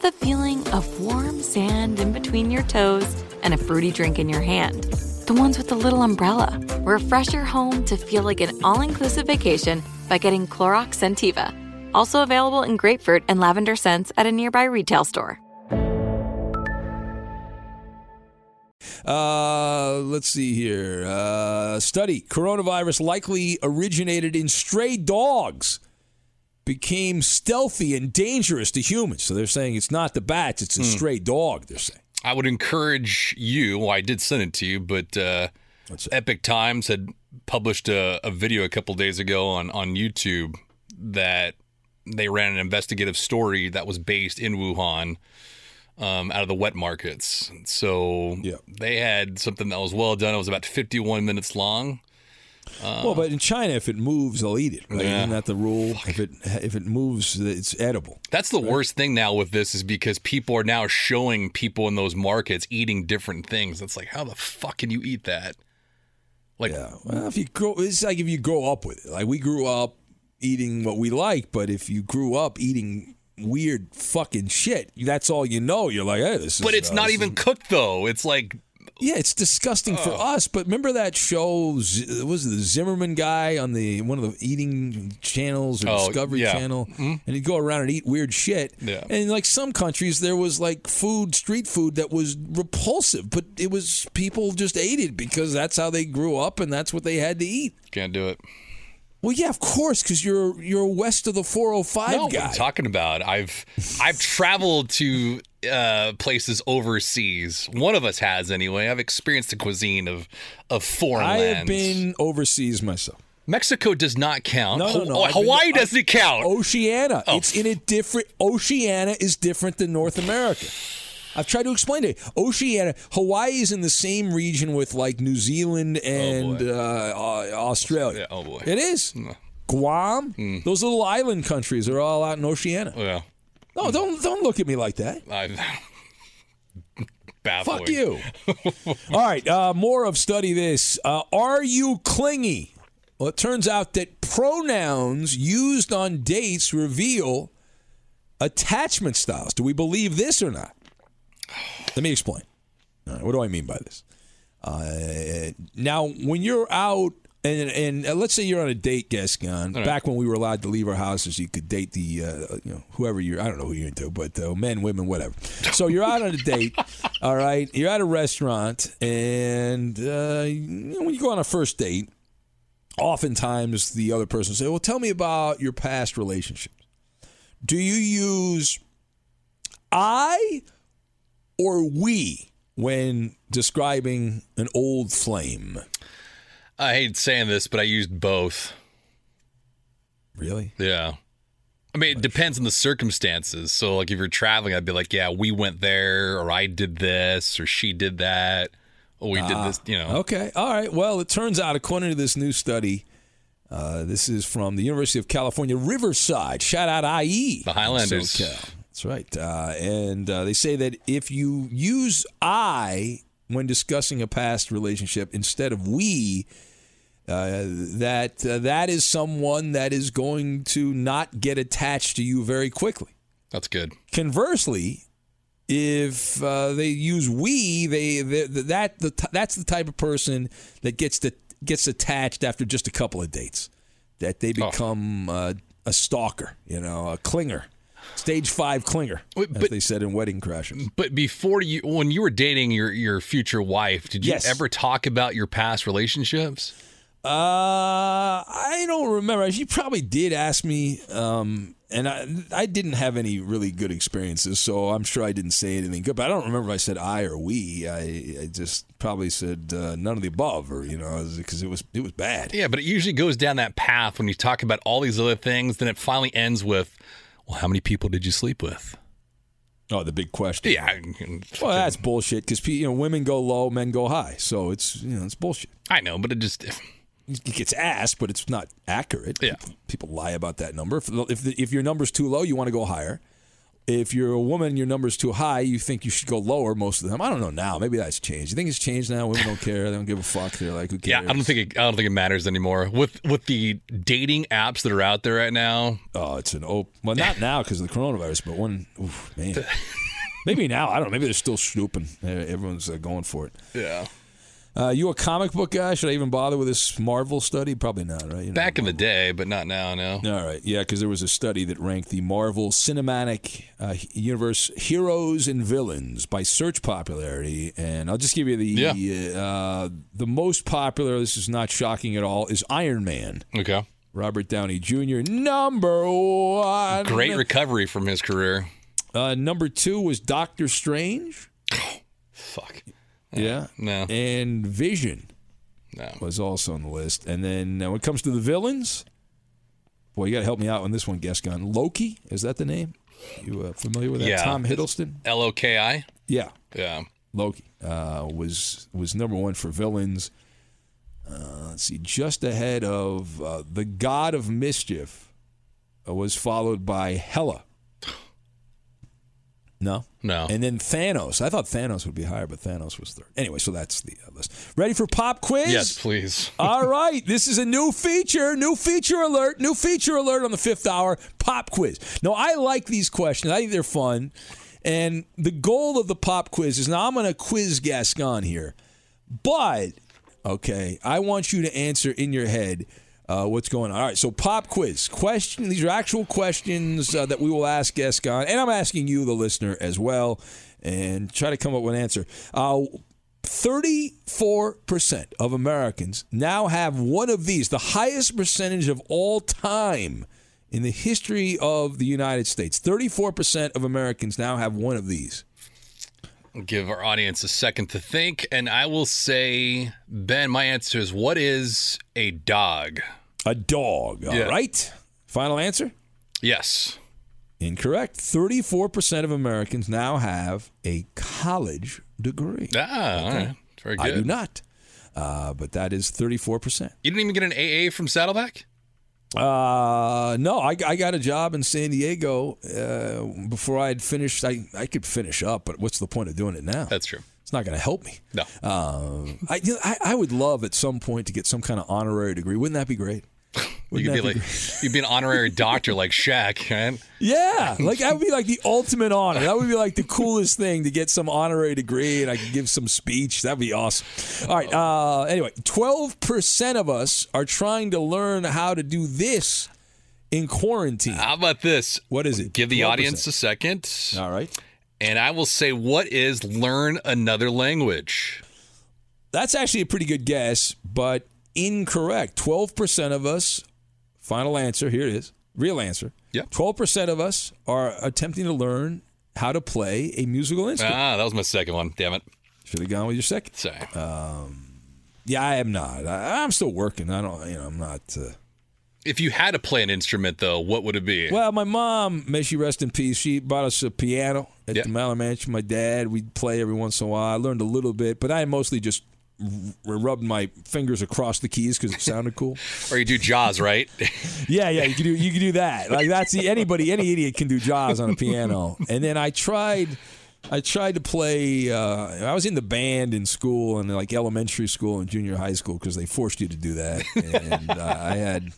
the feeling of warm sand in between your toes and a fruity drink in your hand. The ones with the little umbrella. Refresh your home to feel like an all inclusive vacation by getting Clorox Scentiva. Also available in grapefruit and lavender scents at a nearby retail store. Uh, let's see here. Uh, study coronavirus likely originated in stray dogs became stealthy and dangerous to humans. So they're saying it's not the bats, it's a stray dog, they're saying. I would encourage you. Well, I did send it to you, but uh, Epoch Times had published a, a video a couple days ago on on YouTube that they ran an investigative story that was based in Wuhan. Um, out of the wet markets, so yeah. they had something that was well done. It was about 51 minutes long. Uh, well, but in China, if it moves, they'll eat it. Right? Yeah. Isn't that the rule? If it if it moves, it's edible. That's the worst thing now with this is because people are now showing people in those markets eating different things. It's like, how the fuck can you eat that? Like, yeah. Well, if you grow, it's like if you grow up with it. Like we grew up eating what we like, but if you grew up eating weird fucking shit, that's all you know. You're like, hey, this is. but it's uh, not even is- cooked though. It's like Yeah, it's disgusting for Oh. us. But remember that show? Z- Was it the Zimmerman guy on the one of the eating channels or Oh, Discovery yeah. Channel? Mhm. And he'd go around and eat weird shit. Yeah. And in like some countries, there was like food, street food that was repulsive, but it was people just ate it because that's how they grew up and that's what they had to eat. can't do it. Well, yeah, of course, because you're you're west of the 405 no, what guy. I'm talking about. I've I've traveled to uh, places overseas. One of us has anyway. I've experienced the cuisine of of foreign I lands. have been overseas myself. Mexico does not count. No, no, no. Haw- I've been to- Hawaii doesn't count. Oceania. Oh. It's in a different. Oceania is different than North America. I've tried to explain it. Oceania, Hawaii is in the same region with like New Zealand and uh, uh, Australia. oh boy, it is. Guam. Those little island countries are all out in Oceania. Yeah. No, don't don't look at me like that. I've baffling. Fuck you. All right, uh, more of study this. Uh, are you clingy? Well, it turns out that pronouns used on dates reveal attachment styles. Do we believe this or not? Let me explain. Right, what do I mean by this? Uh, now, when you're out, and and uh, let's say you're on a date, Gascon. right. Back when we were allowed to leave our houses, you could date the uh, you know whoever you're. I don't know who you're into, but uh, men, women, whatever. So you're out on a date. all right, you're at a restaurant, and uh, you know, when you go on a first date, oftentimes the other person will say, "Well, tell me about your past relationships." Do you use I or we when describing an old flame? I hate saying this, but I used both. Really? Yeah. I mean, it depends on the circumstances. So, like, if you're traveling, I'd be like, "Yeah, we went there, or I did this, or she did that, or we did Ah, this." You know. Okay. All right. Well, it turns out, according to this new study, uh, this is from the University of California, Riverside. Shout out IE. The Highlanders. SoCal. That's right. Uh, and uh, they say that if you use I when discussing a past relationship instead of we. Uh, that uh, that is someone that is going to not get attached to you very quickly. That's good. Conversely, if uh, they use we, they, they that the, that's the type of person that gets the, gets attached after just a couple of dates. That they Oh. become uh, a stalker, you know, a clinger, stage five clinger, Wait, as they said in Wedding Crashers. But before you, when you were dating your your future wife, did you Yes. ever talk about your past relationships? Uh, I don't remember. She probably did ask me, um, and I I didn't have any really good experiences, so I'm sure I didn't say anything good. But I don't remember if I said I or we. I, I just probably said uh, none of the above, or you know, because it was it was bad. Yeah, but it usually goes down that path when you talk about all these other things. Then it finally ends with, "Well, how many people did you sleep with?" Oh, the big question. Yeah, Well, that's bullshit because you know women go low, men go high, so it's you know it's bullshit. I know, but it just It gets asked, but it's not accurate. Yeah. People, people lie about that number. If if, the, if your number's too low, you want to go higher. If you're a woman your number's too high, you think you should go lower most of them. I don't know now. Maybe that's changed. You think it's changed now? Women don't care. They don't give a fuck. They're like, who yeah. I don't think it, I don't think it matters anymore with with the dating apps that are out there right now. Oh, it's an op. Well, not now because of the coronavirus, but one, oof, man. maybe now. I don't know. Maybe they're still snooping. Everyone's uh, going for it. Yeah. Uh, you a comic book guy? Should I even bother with this Marvel study? Probably not, right? You know, Back in the day, but not now. No. All right, yeah, because there was a study that ranked the Marvel Cinematic uh, Universe heroes and villains by search popularity, and I'll just give you the uh, the most popular. This is not shocking at all. Is Iron Man? Okay. Robert Downey Jr. number one. Great recovery from his career. Uh, number two was Doctor Strange. Fuck. Yeah. No. And Vision No. was also on the list. And then uh, when it comes to the villains, boy, you got to help me out on this one, Gascon. Loki, is that the name? You uh, familiar with that? Yeah. Tom Hiddleston? L O K I. Yeah. Yeah. Loki uh, was was number one for villains. Uh, let's see, just ahead of uh, the God of Mischief uh, was followed by Hela. No, No. and then Thanos. I thought Thanos would be higher, but Thanos was third. Anyway, so that's the uh, list. Ready for pop quiz? Yes, please. All right, this is a new feature, new feature alert, new feature alert on the fifth hour pop quiz. Now, I like these questions. I think they're fun. And the goal of the pop quiz is now I'm going to quiz Gascon here. But, okay, I want you to answer in your head uh, what's going on. All right, so pop quiz. Question. These are actual questions uh, that we will ask Gascon. And I'm asking you, the listener, as well. And try to come up with an answer. Uh, 34% of Americans now have one of these, the highest percentage of all time in the history of the United States. 34% of Americans now have one of these. Give our audience a second to think, and I will say, Ben, my answer is what is a dog? A dog, all right. Yeah. Final answer? Yes. Incorrect. 34% of Americans now have a college degree. Ah, all right. Very good. I do not. Uh, but that is 34%. You didn't even get an AA from Saddleback? Uh, no, I, I got a job in San Diego uh, before I had finished. I, I could finish up, but what's the point of doing it now? That's true. It's not going to help me. No. Um, I, you know, I I would love at some point to get some kind of honorary degree. Wouldn't that be great? You could be like, you'd be an honorary doctor like Shaq, right? Yeah, like that would be like the ultimate honor. That would be like the coolest thing to get some honorary degree and I could give some speech. That'd be awesome. All right. Uh, anyway, twelve percent of us are trying to learn how to do this in quarantine. How about this? What is it? Give the 12%. audience a second. All right. And I will say, what is learn another language? That's actually a pretty good guess, but incorrect. Twelve percent of us. Final answer. Here it is. Real answer. Yep. Twelve percent of us are attempting to learn how to play a musical instrument. Ah, that was my second one. Damn it. Should have gone with your second. Sorry. Um, yeah, I am not. I, I'm still working. I don't. You know, I'm not. Uh... if you had to play an instrument, though, what would it be? Well, my mom, may she rest in peace. She bought us a piano at Yeah. the Maller Mansion. My dad, we'd play every once in a while. I learned a little bit, but I mostly just r- rubbed my fingers across the keys because it sounded cool. or you do Jaws, right? yeah, yeah, you can do you can do that. Like that's the, anybody, any idiot can do Jaws on a piano. And then I tried I tried to play. Uh, I was in the band in school and like elementary school and junior high school because they forced you to do that. And uh, I had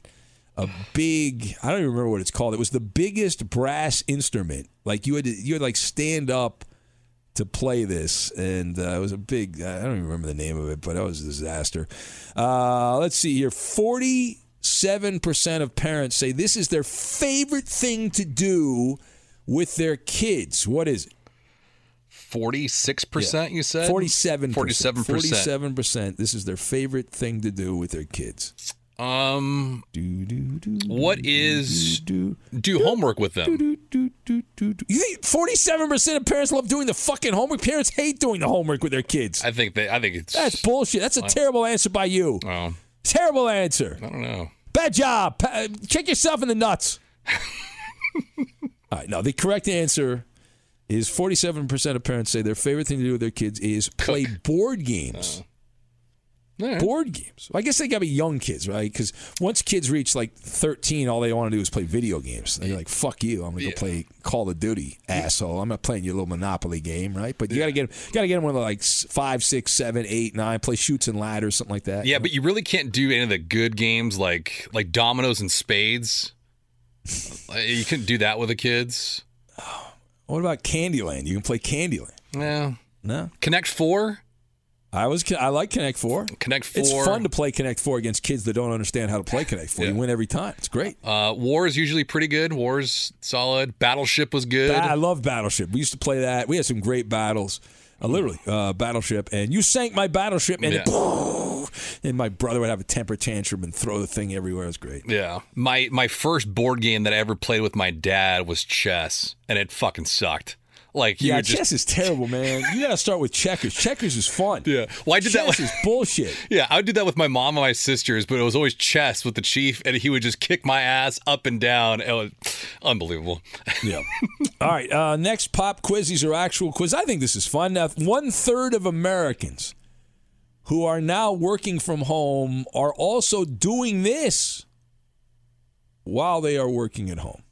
a big. I don't even remember what it's called. It was the biggest brass instrument. Like you had to, you had like stand up to play this, and uh, it was a big. I don't even remember the name of it, but it was a disaster. Uh, let's see here. Forty-seven percent of parents say this is their favorite thing to do with their kids. What is it? 46% you said? 47 47%. 47 percent this is their favorite thing to do with their kids Um, do, do, do, what is do homework with them? you think 47 percent of parents love doing the fucking homework? Parents hate doing the homework with their kids. I think they. I think it's. that's bullshit. That's a terrible answer by you. Oh, terrible answer. I don't know. bad job. Pa- kick yourself in the nuts. All right no the correct answer is 47% of parents say their favorite thing to do with their kids is play board games. All right. board games. I guess they got to be young kids, right? Because once kids reach like 13, all they want to do is play video games. They're like, fuck you. I'm going to Yeah. go play Call of Duty, asshole. I'm not playing your little Monopoly game, right? But you got to get got to get them when they're like five, six, seven, eight, nine, play Chutes and Ladders, something like that. Yeah, but you really can't do any of the good games like like dominoes and spades. Uh, you couldn't do that with the kids. What about Candyland? You can play Candyland. Yeah. No, Connect Four. I was I like Connect Four. Connect Four. It's fun to play Connect Four against kids that don't understand how to play Connect Four. You win every time. It's great. Uh, War is usually pretty good. War's solid. Battleship was good. I love Battleship. We used to play that. We had some great battles. Uh, literally, uh, Battleship. And you sank my Battleship, and it, and my brother would have a temper tantrum and throw the thing everywhere. It was great. Yeah. My my first board game that I ever played with my dad was chess, and it fucking sucked. Like yeah, chess just is terrible, man. You got to start with checkers. Checkers is fun. Yeah. Well, I did that chess with- is bullshit. Yeah, I would do that with my mom and my sisters, but it was always chess with the chief, and he would just kick my ass up and down. It was unbelievable. Yeah. All right. Uh, next pop quiz. These are actual quiz. I think this is fun. Now, one third of Americans who are now working from home are also doing this while they are working at home.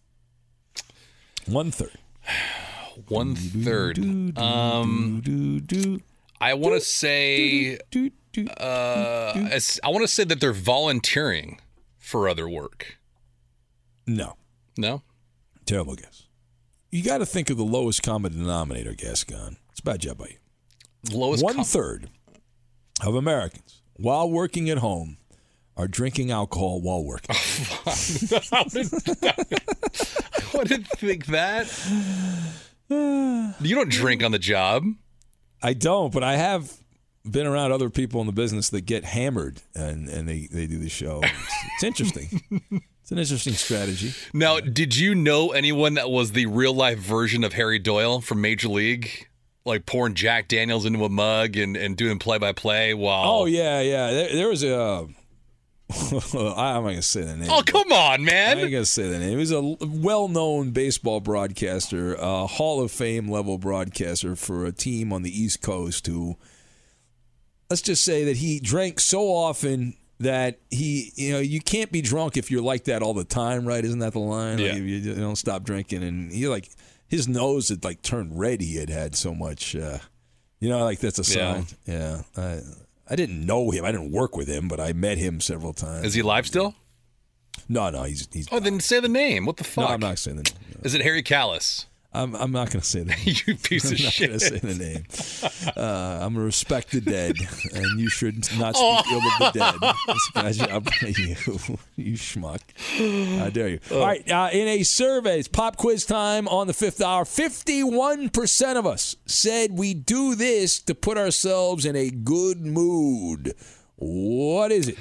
One third. One third. Um, I want to say, uh, I want to say that they're volunteering for other work. No. No. Terrible guess. You got to think of the lowest common denominator, Gascon. It's a bad job by you. Lowest One com- third of Americans, while working at home, are drinking alcohol while working. I wouldn't think that. You don't drink on the job. I don't, but I have been around other people in the business that get hammered and, and they, they do the show. It's, it's interesting. it's an interesting strategy. Now, did you know anyone that was the real life version of Harry Doyle from Major League? Like pouring Jack Daniels into a mug and, and doing play by play while. Oh, yeah, yeah. There, there was a. I'm not going to say the name. Oh, come on, man! I man. ain't gonna say the name. He was a well-known baseball broadcaster, a Hall of Fame level broadcaster for a team on the East Coast. Who, let's just say that he drank so often that he, you know, you can't be drunk if you're like that all the time, right? Isn't that the line? Like, if you don't stop drinking, and he like his nose had like turned red. He had had so much, uh, you know, like that's a Yeah. sign. Yeah. I, I didn't know him. I didn't work with him, but I met him several times. Is he live still? No, no, he's he's. Oh, then say the name. What the fuck? no. I'm not saying the name. No. Is it Harry Kalas? I'm, I'm not going to say the name. you piece I'm of not shit. to say the name. Uh, I'm going to respect the dead, and you should not speak Oh. ill of the dead. It's a bad job by you, you schmuck. How dare you? All right, uh, in a survey, it's pop quiz time on the fifth hour. 51% of us said we do this to put ourselves in a good mood. What is it?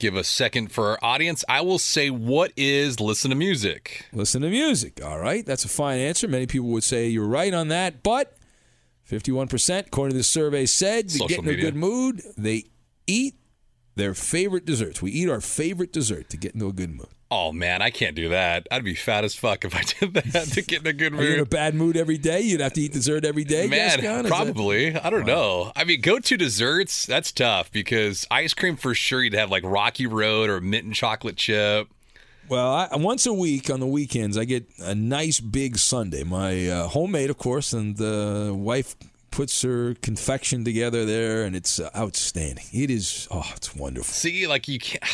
Give a second for our audience. I will say, what is listen to music? Listen to music. All right. That's a fine answer. Many people would say you're right on that, but 51%, according to the survey, said to get in a good mood, they eat their favorite desserts. We eat our favorite dessert to get into a good mood. Oh man, I can't do that. I'd be fat as fuck if I did that to get in a good Are you in a bad mood every day? You'd have to eat dessert every day, Man, that- probably. I don't know. I mean, go to desserts. That's tough because ice cream for sure. You'd have like Rocky Road or mint and chocolate chip. Well, I, once a week on the weekends, I get a nice big sundae. My uh, homemade, of course, and the wife puts her confection together there, and it's uh, outstanding. It is, oh, it's wonderful. See, like you can't.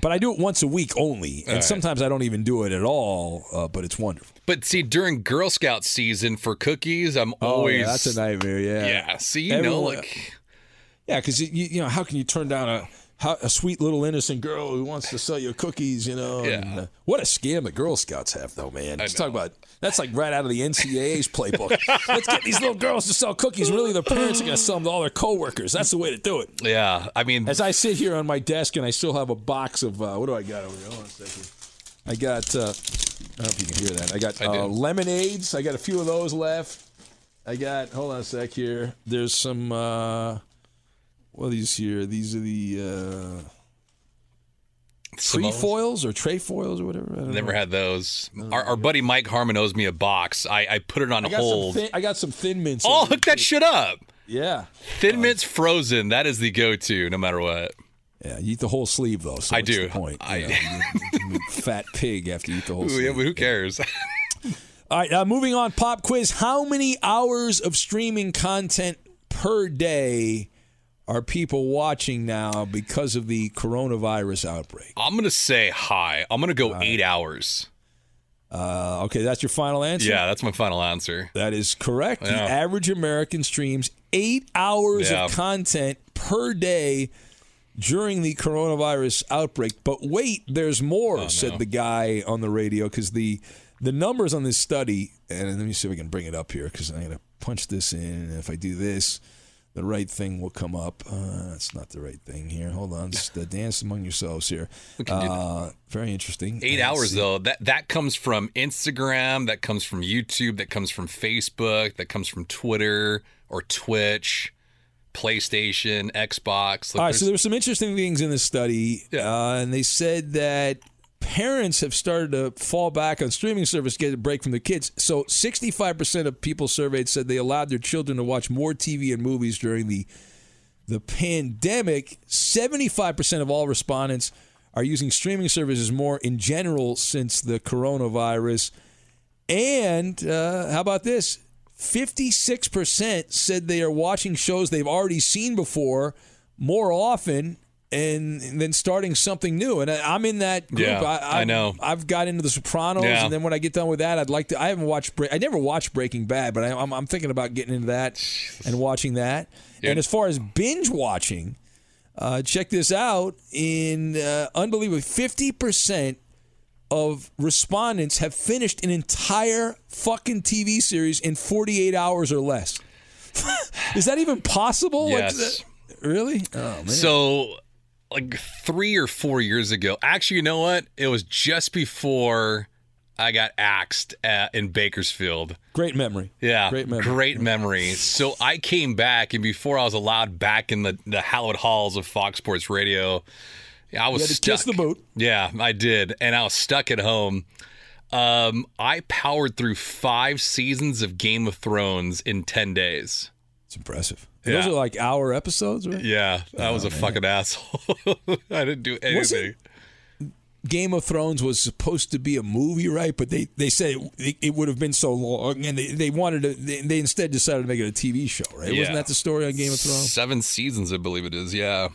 But I do it once a week only, and right. sometimes I don't even do it at all. Uh, but it's wonderful. But see, during Girl Scout season for cookies, I'm Oh, always yeah, that's a nightmare. Yeah, Yeah, see, you know, like yeah, because you, you know, how can you turn down a a sweet little innocent girl who wants to sell you cookies? You know, Yeah. and, uh, what a scam the Girl Scouts have, though, man. Let's talk about that's like right out of the NCAA's playbook. Let's get these little girls to sell cookies. Really, their parents are going to sell them to all their coworkers. That's the way to do it. yeah. I mean, As I sit here on my desk and I still have a box of uh, what do I got over here? Hold on a second. I got. Uh, I don't know if you can hear that. I got I uh, lemonades. I got a few of those left. I got. Hold on a sec here. There's some. Uh, what are these here? These are the uh, trefoils or trefoils or whatever. I don't Never know. had those. Our, our buddy Mike Harmon owes me a box. I, I put it on I hold. Thin, I got some thin mints. oh, hook that shit up. Yeah. Thin Mints frozen. That is the go-to, no matter what. Yeah. You eat the whole sleeve though. So I do. Point. I- You know, you- you fat pig after you eat the whole sleeve. yeah, but who cares? All right, uh, moving on. Pop quiz. How many hours of streaming content per day are people watching now because of the coronavirus outbreak? I'm gonna say hi. I'm gonna go eight hours. Uh, okay, that's your final answer? Yeah, that's my final answer. That is correct. The average American streams eight hours Yeah. of content per day during the coronavirus outbreak. But wait, there's more, Oh, said the guy on the radio, because the the numbers on this study, and let me see if I can bring it up here, because I'm going to punch this in. And if I do this, the right thing will come up. Uh, that's not the right thing here. Hold on. Just uh, dance among yourselves here. We can do that. Uh, very interesting. Eight let's hours see. though. That that comes from Instagram. That comes from YouTube. That comes from Facebook. That comes from Twitter or Twitch, PlayStation, Xbox. Like, All right, so there were some interesting things in this study, uh, and they said that parents have started to fall back on streaming service get a break from the kids. So 65% of people surveyed said they allowed their children to watch more TV and movies during the the pandemic. 75% of all respondents are using streaming services more in general since the coronavirus. And uh, how about this? 56% said they are watching shows they've already seen before more often and then starting something new. And I, I'm in that group. Yeah, I, I know. I've got into The Sopranos, Yeah. and then when I get done with that, I'd like to. I haven't watched. Bre- I never watched Breaking Bad, but I, I'm, I'm thinking about getting into that and watching that. And as far as binge watching, uh, check this out. In uh, unbelievable, 50 percent of respondents have finished an entire fucking TV series in 48 hours or less. Is that even possible? Yes. that- really? Oh man. So, like three or four years ago, actually, you know what? It was just before I got axed at, in Bakersfield. Great memory. Yeah, Great memory. Great memory. So I came back, and before I was allowed back in the, the hallowed halls of Fox Sports Radio, I was You had to stuck. kiss the boot. Yeah, I did, and I was stuck at home. Um, I powered through five seasons of Game of Thrones in ten days. It's impressive. And Those are like hour episodes, right? Yeah, I was a fucking asshole. I didn't do anything. Game of Thrones was supposed to be a movie, right? But they, they said it, it would have been so long, and they, they wanted to. They, they instead decided to make it a TV show, right? Yeah. Wasn't that the story on Game of Thrones? Seven seasons, I believe it is. Yeah,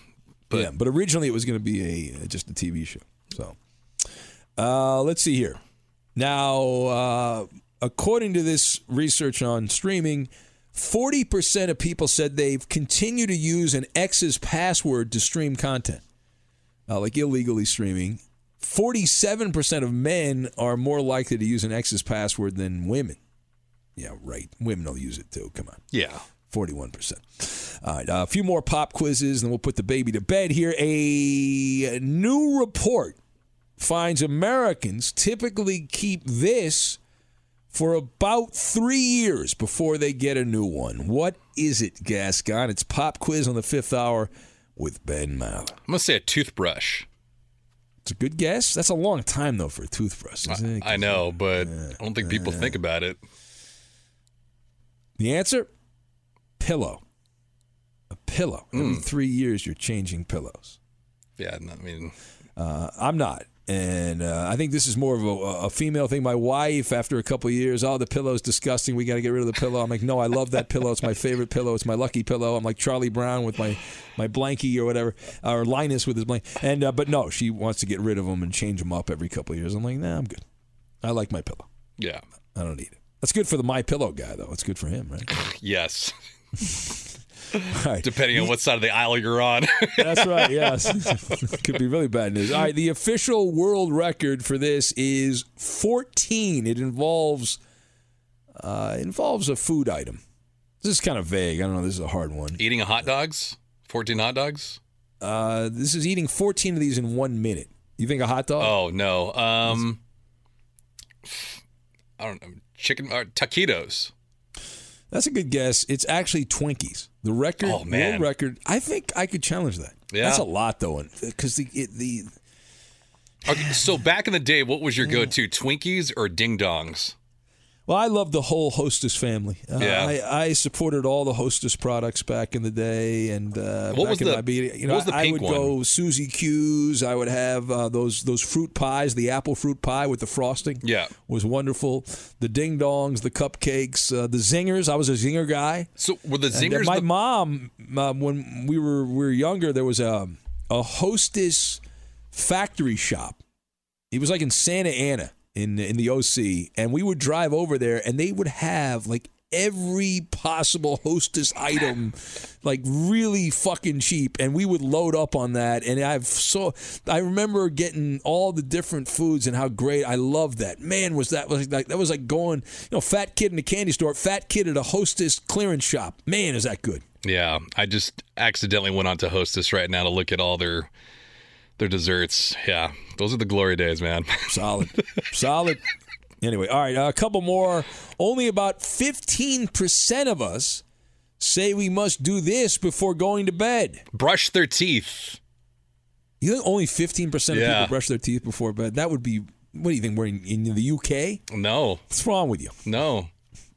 but yeah, but originally it was going to be a just a TV show. So, uh, let's see here. Now, uh, according to this research on streaming, forty percent of people said they've continued to use an ex's password to stream content, uh, like illegally streaming. Forty-seven percent of men are more likely to use an ex's password than women. Yeah, right. Women will use it too. Come on. yeah. 41%. All right, uh, a few more pop quizzes, and we'll put the baby to bed here. A new report finds Americans typically keep this for about three years before they get a new one. What is it, Gascon? It's pop quiz on the fifth hour with Ben Maller. I'm gonna say a toothbrush. It's a good guess. That's a long time, though, for a toothbrush, isn't it? I know, but I don't think people think about it. The answer? Pillow. A pillow. Every three years, you're changing pillows. Yeah, I mean, Uh, I'm not. And uh, I think this is more of a, a female thing. My wife, after a couple of years, oh, the pillow's disgusting. We got to get rid of the pillow. I'm like, no, I love that pillow. It's my favorite pillow. It's my lucky pillow. I'm like Charlie Brown with my my blankie or whatever, or Linus with his blank. And uh, but no, she wants to get rid of them and change them up every couple of years. I'm like, nah, I'm good. I like my pillow. Yeah. I don't need it. That's good for the my pillow guy though. It's good for him, right? Yes. right. Depending on what side of the aisle you're on. That's right. Yes, could be really bad news. All right, the official world record for this is 14. It involves uh, involves a food item. This is kind of vague. I don't know. This is a hard one. Eating a hot dogs? 14 hot dogs? Uh, this is eating 14 of these in one minute. You think a hot dog? Oh no. Um, I don't know. Chicken or taquitos. That's a good guess. It's actually Twinkies. The record, Oh, world record. I think I could challenge that. Yeah. that's a lot though, because uh, the it, the Okay, so back in the day, what was your go-to? Twinkies or ding dongs? Well, I love the whole Hostess family. Uh, Yeah. I, I supported all the Hostess products back in the day, and uh, What back was in the- you what was the I pink would go? Suzy Q's. I would have uh, those those fruit pies, the apple fruit pie with the frosting. Yeah. was wonderful. The ding dongs, the cupcakes, uh, the zingers. I was a zinger guy. So were the And, zingers my the- mom, uh, when we were we were younger, there was a a Hostess factory shop. It was like in Santa Ana in in the OC, and we would drive over there, and they would have like every possible Hostess item, like really fucking cheap, and we would load up on that. And I've so I remember getting all the different foods and how great I loved that. Man, was that was like that was like going you know fat kid in a candy store, fat kid at a Hostess clearance shop. Man, is that good. Yeah, I just accidentally went on to Hostess right now to look at all their their desserts. Yeah, those are the glory days, man. Solid, solid. Anyway, all right, a couple more. Only about 15% of us say we must do this before going to bed. Brush their teeth. You think only 15% of Yeah. people brush their teeth before bed? That would be, what do you think? We're in, in the UK? No, What's wrong with you? no.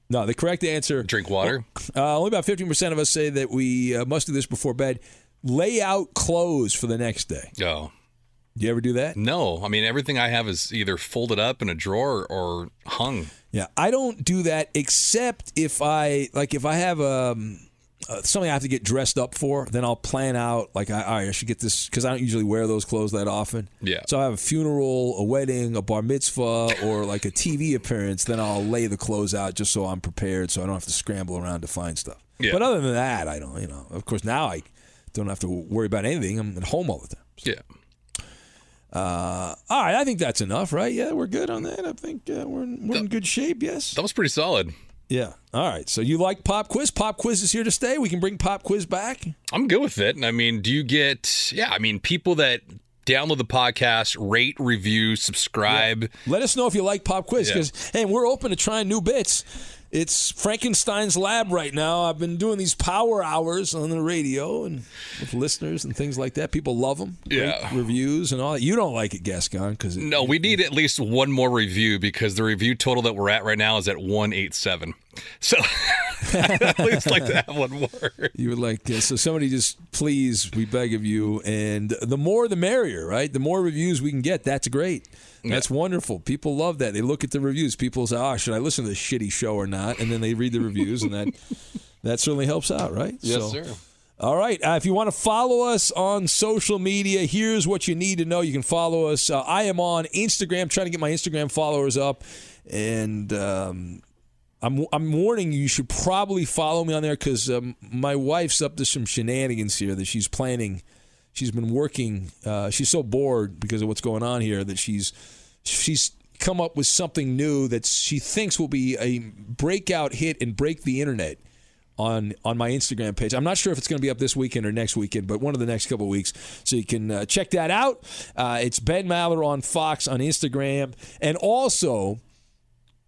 No, the correct answer. Drink water. Uh, only about 15% of us say that we uh, must do this before bed. Lay out clothes for the next day. Oh, Do you ever do that? no. I mean, everything I have is either folded up in a drawer or hung. Yeah, I don't do that except if I like if I have um, uh, something I have to get dressed up for, then I'll plan out like I, all right, I should get this because I don't usually wear those clothes that often. Yeah. So I have a funeral, a wedding, a bar mitzvah, or like a TV appearance. Then I'll lay the clothes out just so I'm prepared, so I don't have to scramble around to find stuff. Yeah. But other than that, I don't. You know, of course now I don't have to worry about anything. I'm at home all the time. Yeah. Uh, all right, I think that's enough, right? Yeah, we're good on that. I think uh, we're in, we're in good shape. Yes. That was pretty solid. Yeah. All right. So you like pop quiz? Pop quiz is here to stay. We can bring pop quiz back. I'm good with it. And I mean, do you get, yeah, I mean, people that download the podcast, rate, review, subscribe. Let us know if you like pop quiz Yeah. because hey, we're open to trying new bits. It's Frankenstein's lab right now. I've been doing these power hours on the radio and with listeners and things like that. People love them. Yeah. reviews and all that. You don't like it, Gascon, because No, we need at least one more review because the review total that we're at right now is at 187. So at least like to have one more. You would like uh, so somebody just please we beg of you and the more the merrier right the more reviews we can get that's great that's wonderful people love that they look at the reviews people say oh should I listen to this shitty show or not and then they read the reviews and that that certainly helps out right Yes, So- sir. all right. Uh, if you want to follow us on social media, here's what you need to know. You can follow us. Uh, I am on Instagram, trying to get my Instagram followers up, and um, I'm I'm warning you. You should probably follow me on there because um, my wife's up to some shenanigans here that she's planning. She's been working. Uh, she's so bored because of what's going on here that she's she's come up with something new that she thinks will be a breakout hit and break the internet on on my Instagram page. I'm not sure if it's going to be up this weekend or next weekend, but one of the next couple weeks. So you can uh, check that out. Uh, it's Ben Maller on Fox on Instagram, and also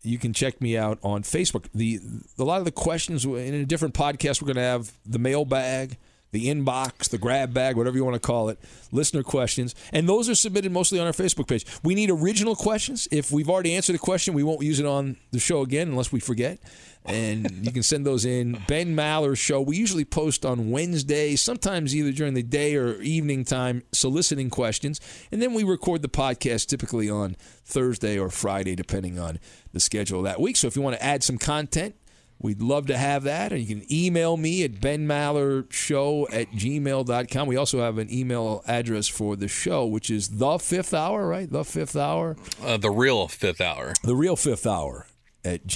you can check me out on Facebook. The a lot of the questions in a different podcast we're going to have the mailbag. The inbox, the grab bag, whatever you want to call it, listener questions. And those are submitted mostly on our Facebook page. We need original questions. If we've already answered a question, we won't use it on the show again unless we forget. And you can send those in. Ben Maller's show. We usually post on Wednesday, sometimes either during the day or evening time, soliciting questions. And then we record the podcast typically on Thursday or Friday, depending on the schedule of that week. So if you want to add some content, We'd love to have that. And you can email me at benmallershow at gmail.com. We also have an email address for the show, which is the fifth hour, right? The fifth hour? Uh, the real fifth hour. The real fifth hour at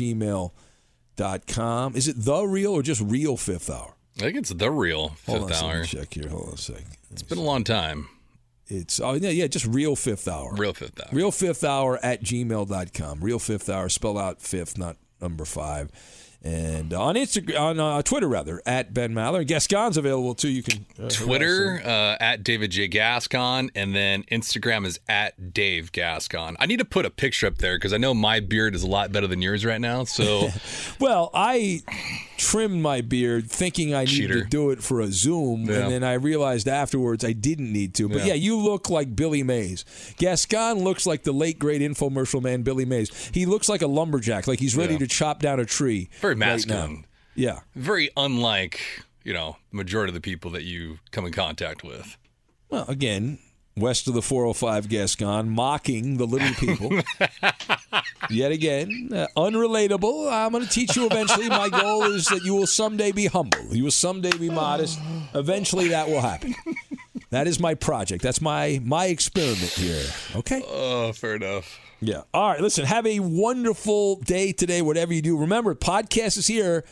gmail.com. Is it the real or just real fifth hour? I think it's the real fifth Hold on a second, hour. check here. Hold on a second. It's been a long time. It's oh yeah, yeah, just real fifth hour. Real fifth hour. Real fifth hour at gmail.com. Real fifth hour, spell out fifth, not number five. And on Instagram, on uh, Twitter rather, at Ben Maller. Gascon's available too. You can uh, Twitter uh, at David J Gascon, and then Instagram is at Dave Gascon. I need to put a picture up there because I know my beard is a lot better than yours right now. So, well, I trimmed my beard thinking I needed Cheater. to do it for a Zoom, Yeah. and then I realized afterwards I didn't need to. But yeah. Yeah. you look like Billy Mays. Gascon looks like the late great infomercial man Billy Mays. He looks like a lumberjack, like he's ready Yeah. to chop down a tree. Very right now. Yeah. Very unlike, you know, the majority of the people that you come in contact with. Well, again, west of the 405 Gascon, mocking the little people. Yet again, uh, unrelatable. I'm going to teach you eventually. My goal is that you will someday be humble. You will someday be modest. Eventually, that will happen. That is my project. That's my my experiment here. Okay. Oh, fair enough. Yeah. All right. Listen. Have a wonderful day today. Whatever you do, remember podcast is here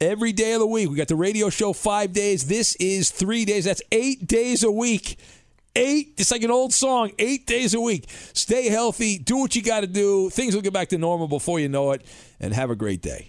every day of the week. We got the radio show five days. This is three days. That's eight days a week. Eight. It's like an old song. Eight days a week. Stay healthy. Do what you got to do. Things will get back to normal before you know it. And have a great day.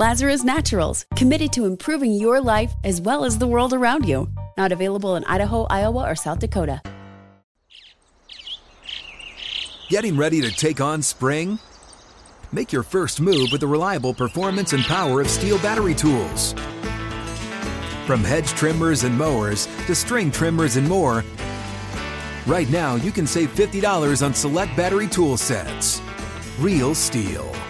Lazarus Naturals, committed to improving your life as well as the world around you. Not available in Idaho, Iowa, or South Dakota. Getting ready to take on spring? Make your first move with the reliable performance and power of STIHL battery tools. From hedge trimmers and mowers to string trimmers and more, right now you can save $50 on select battery tool sets. Real STIHL.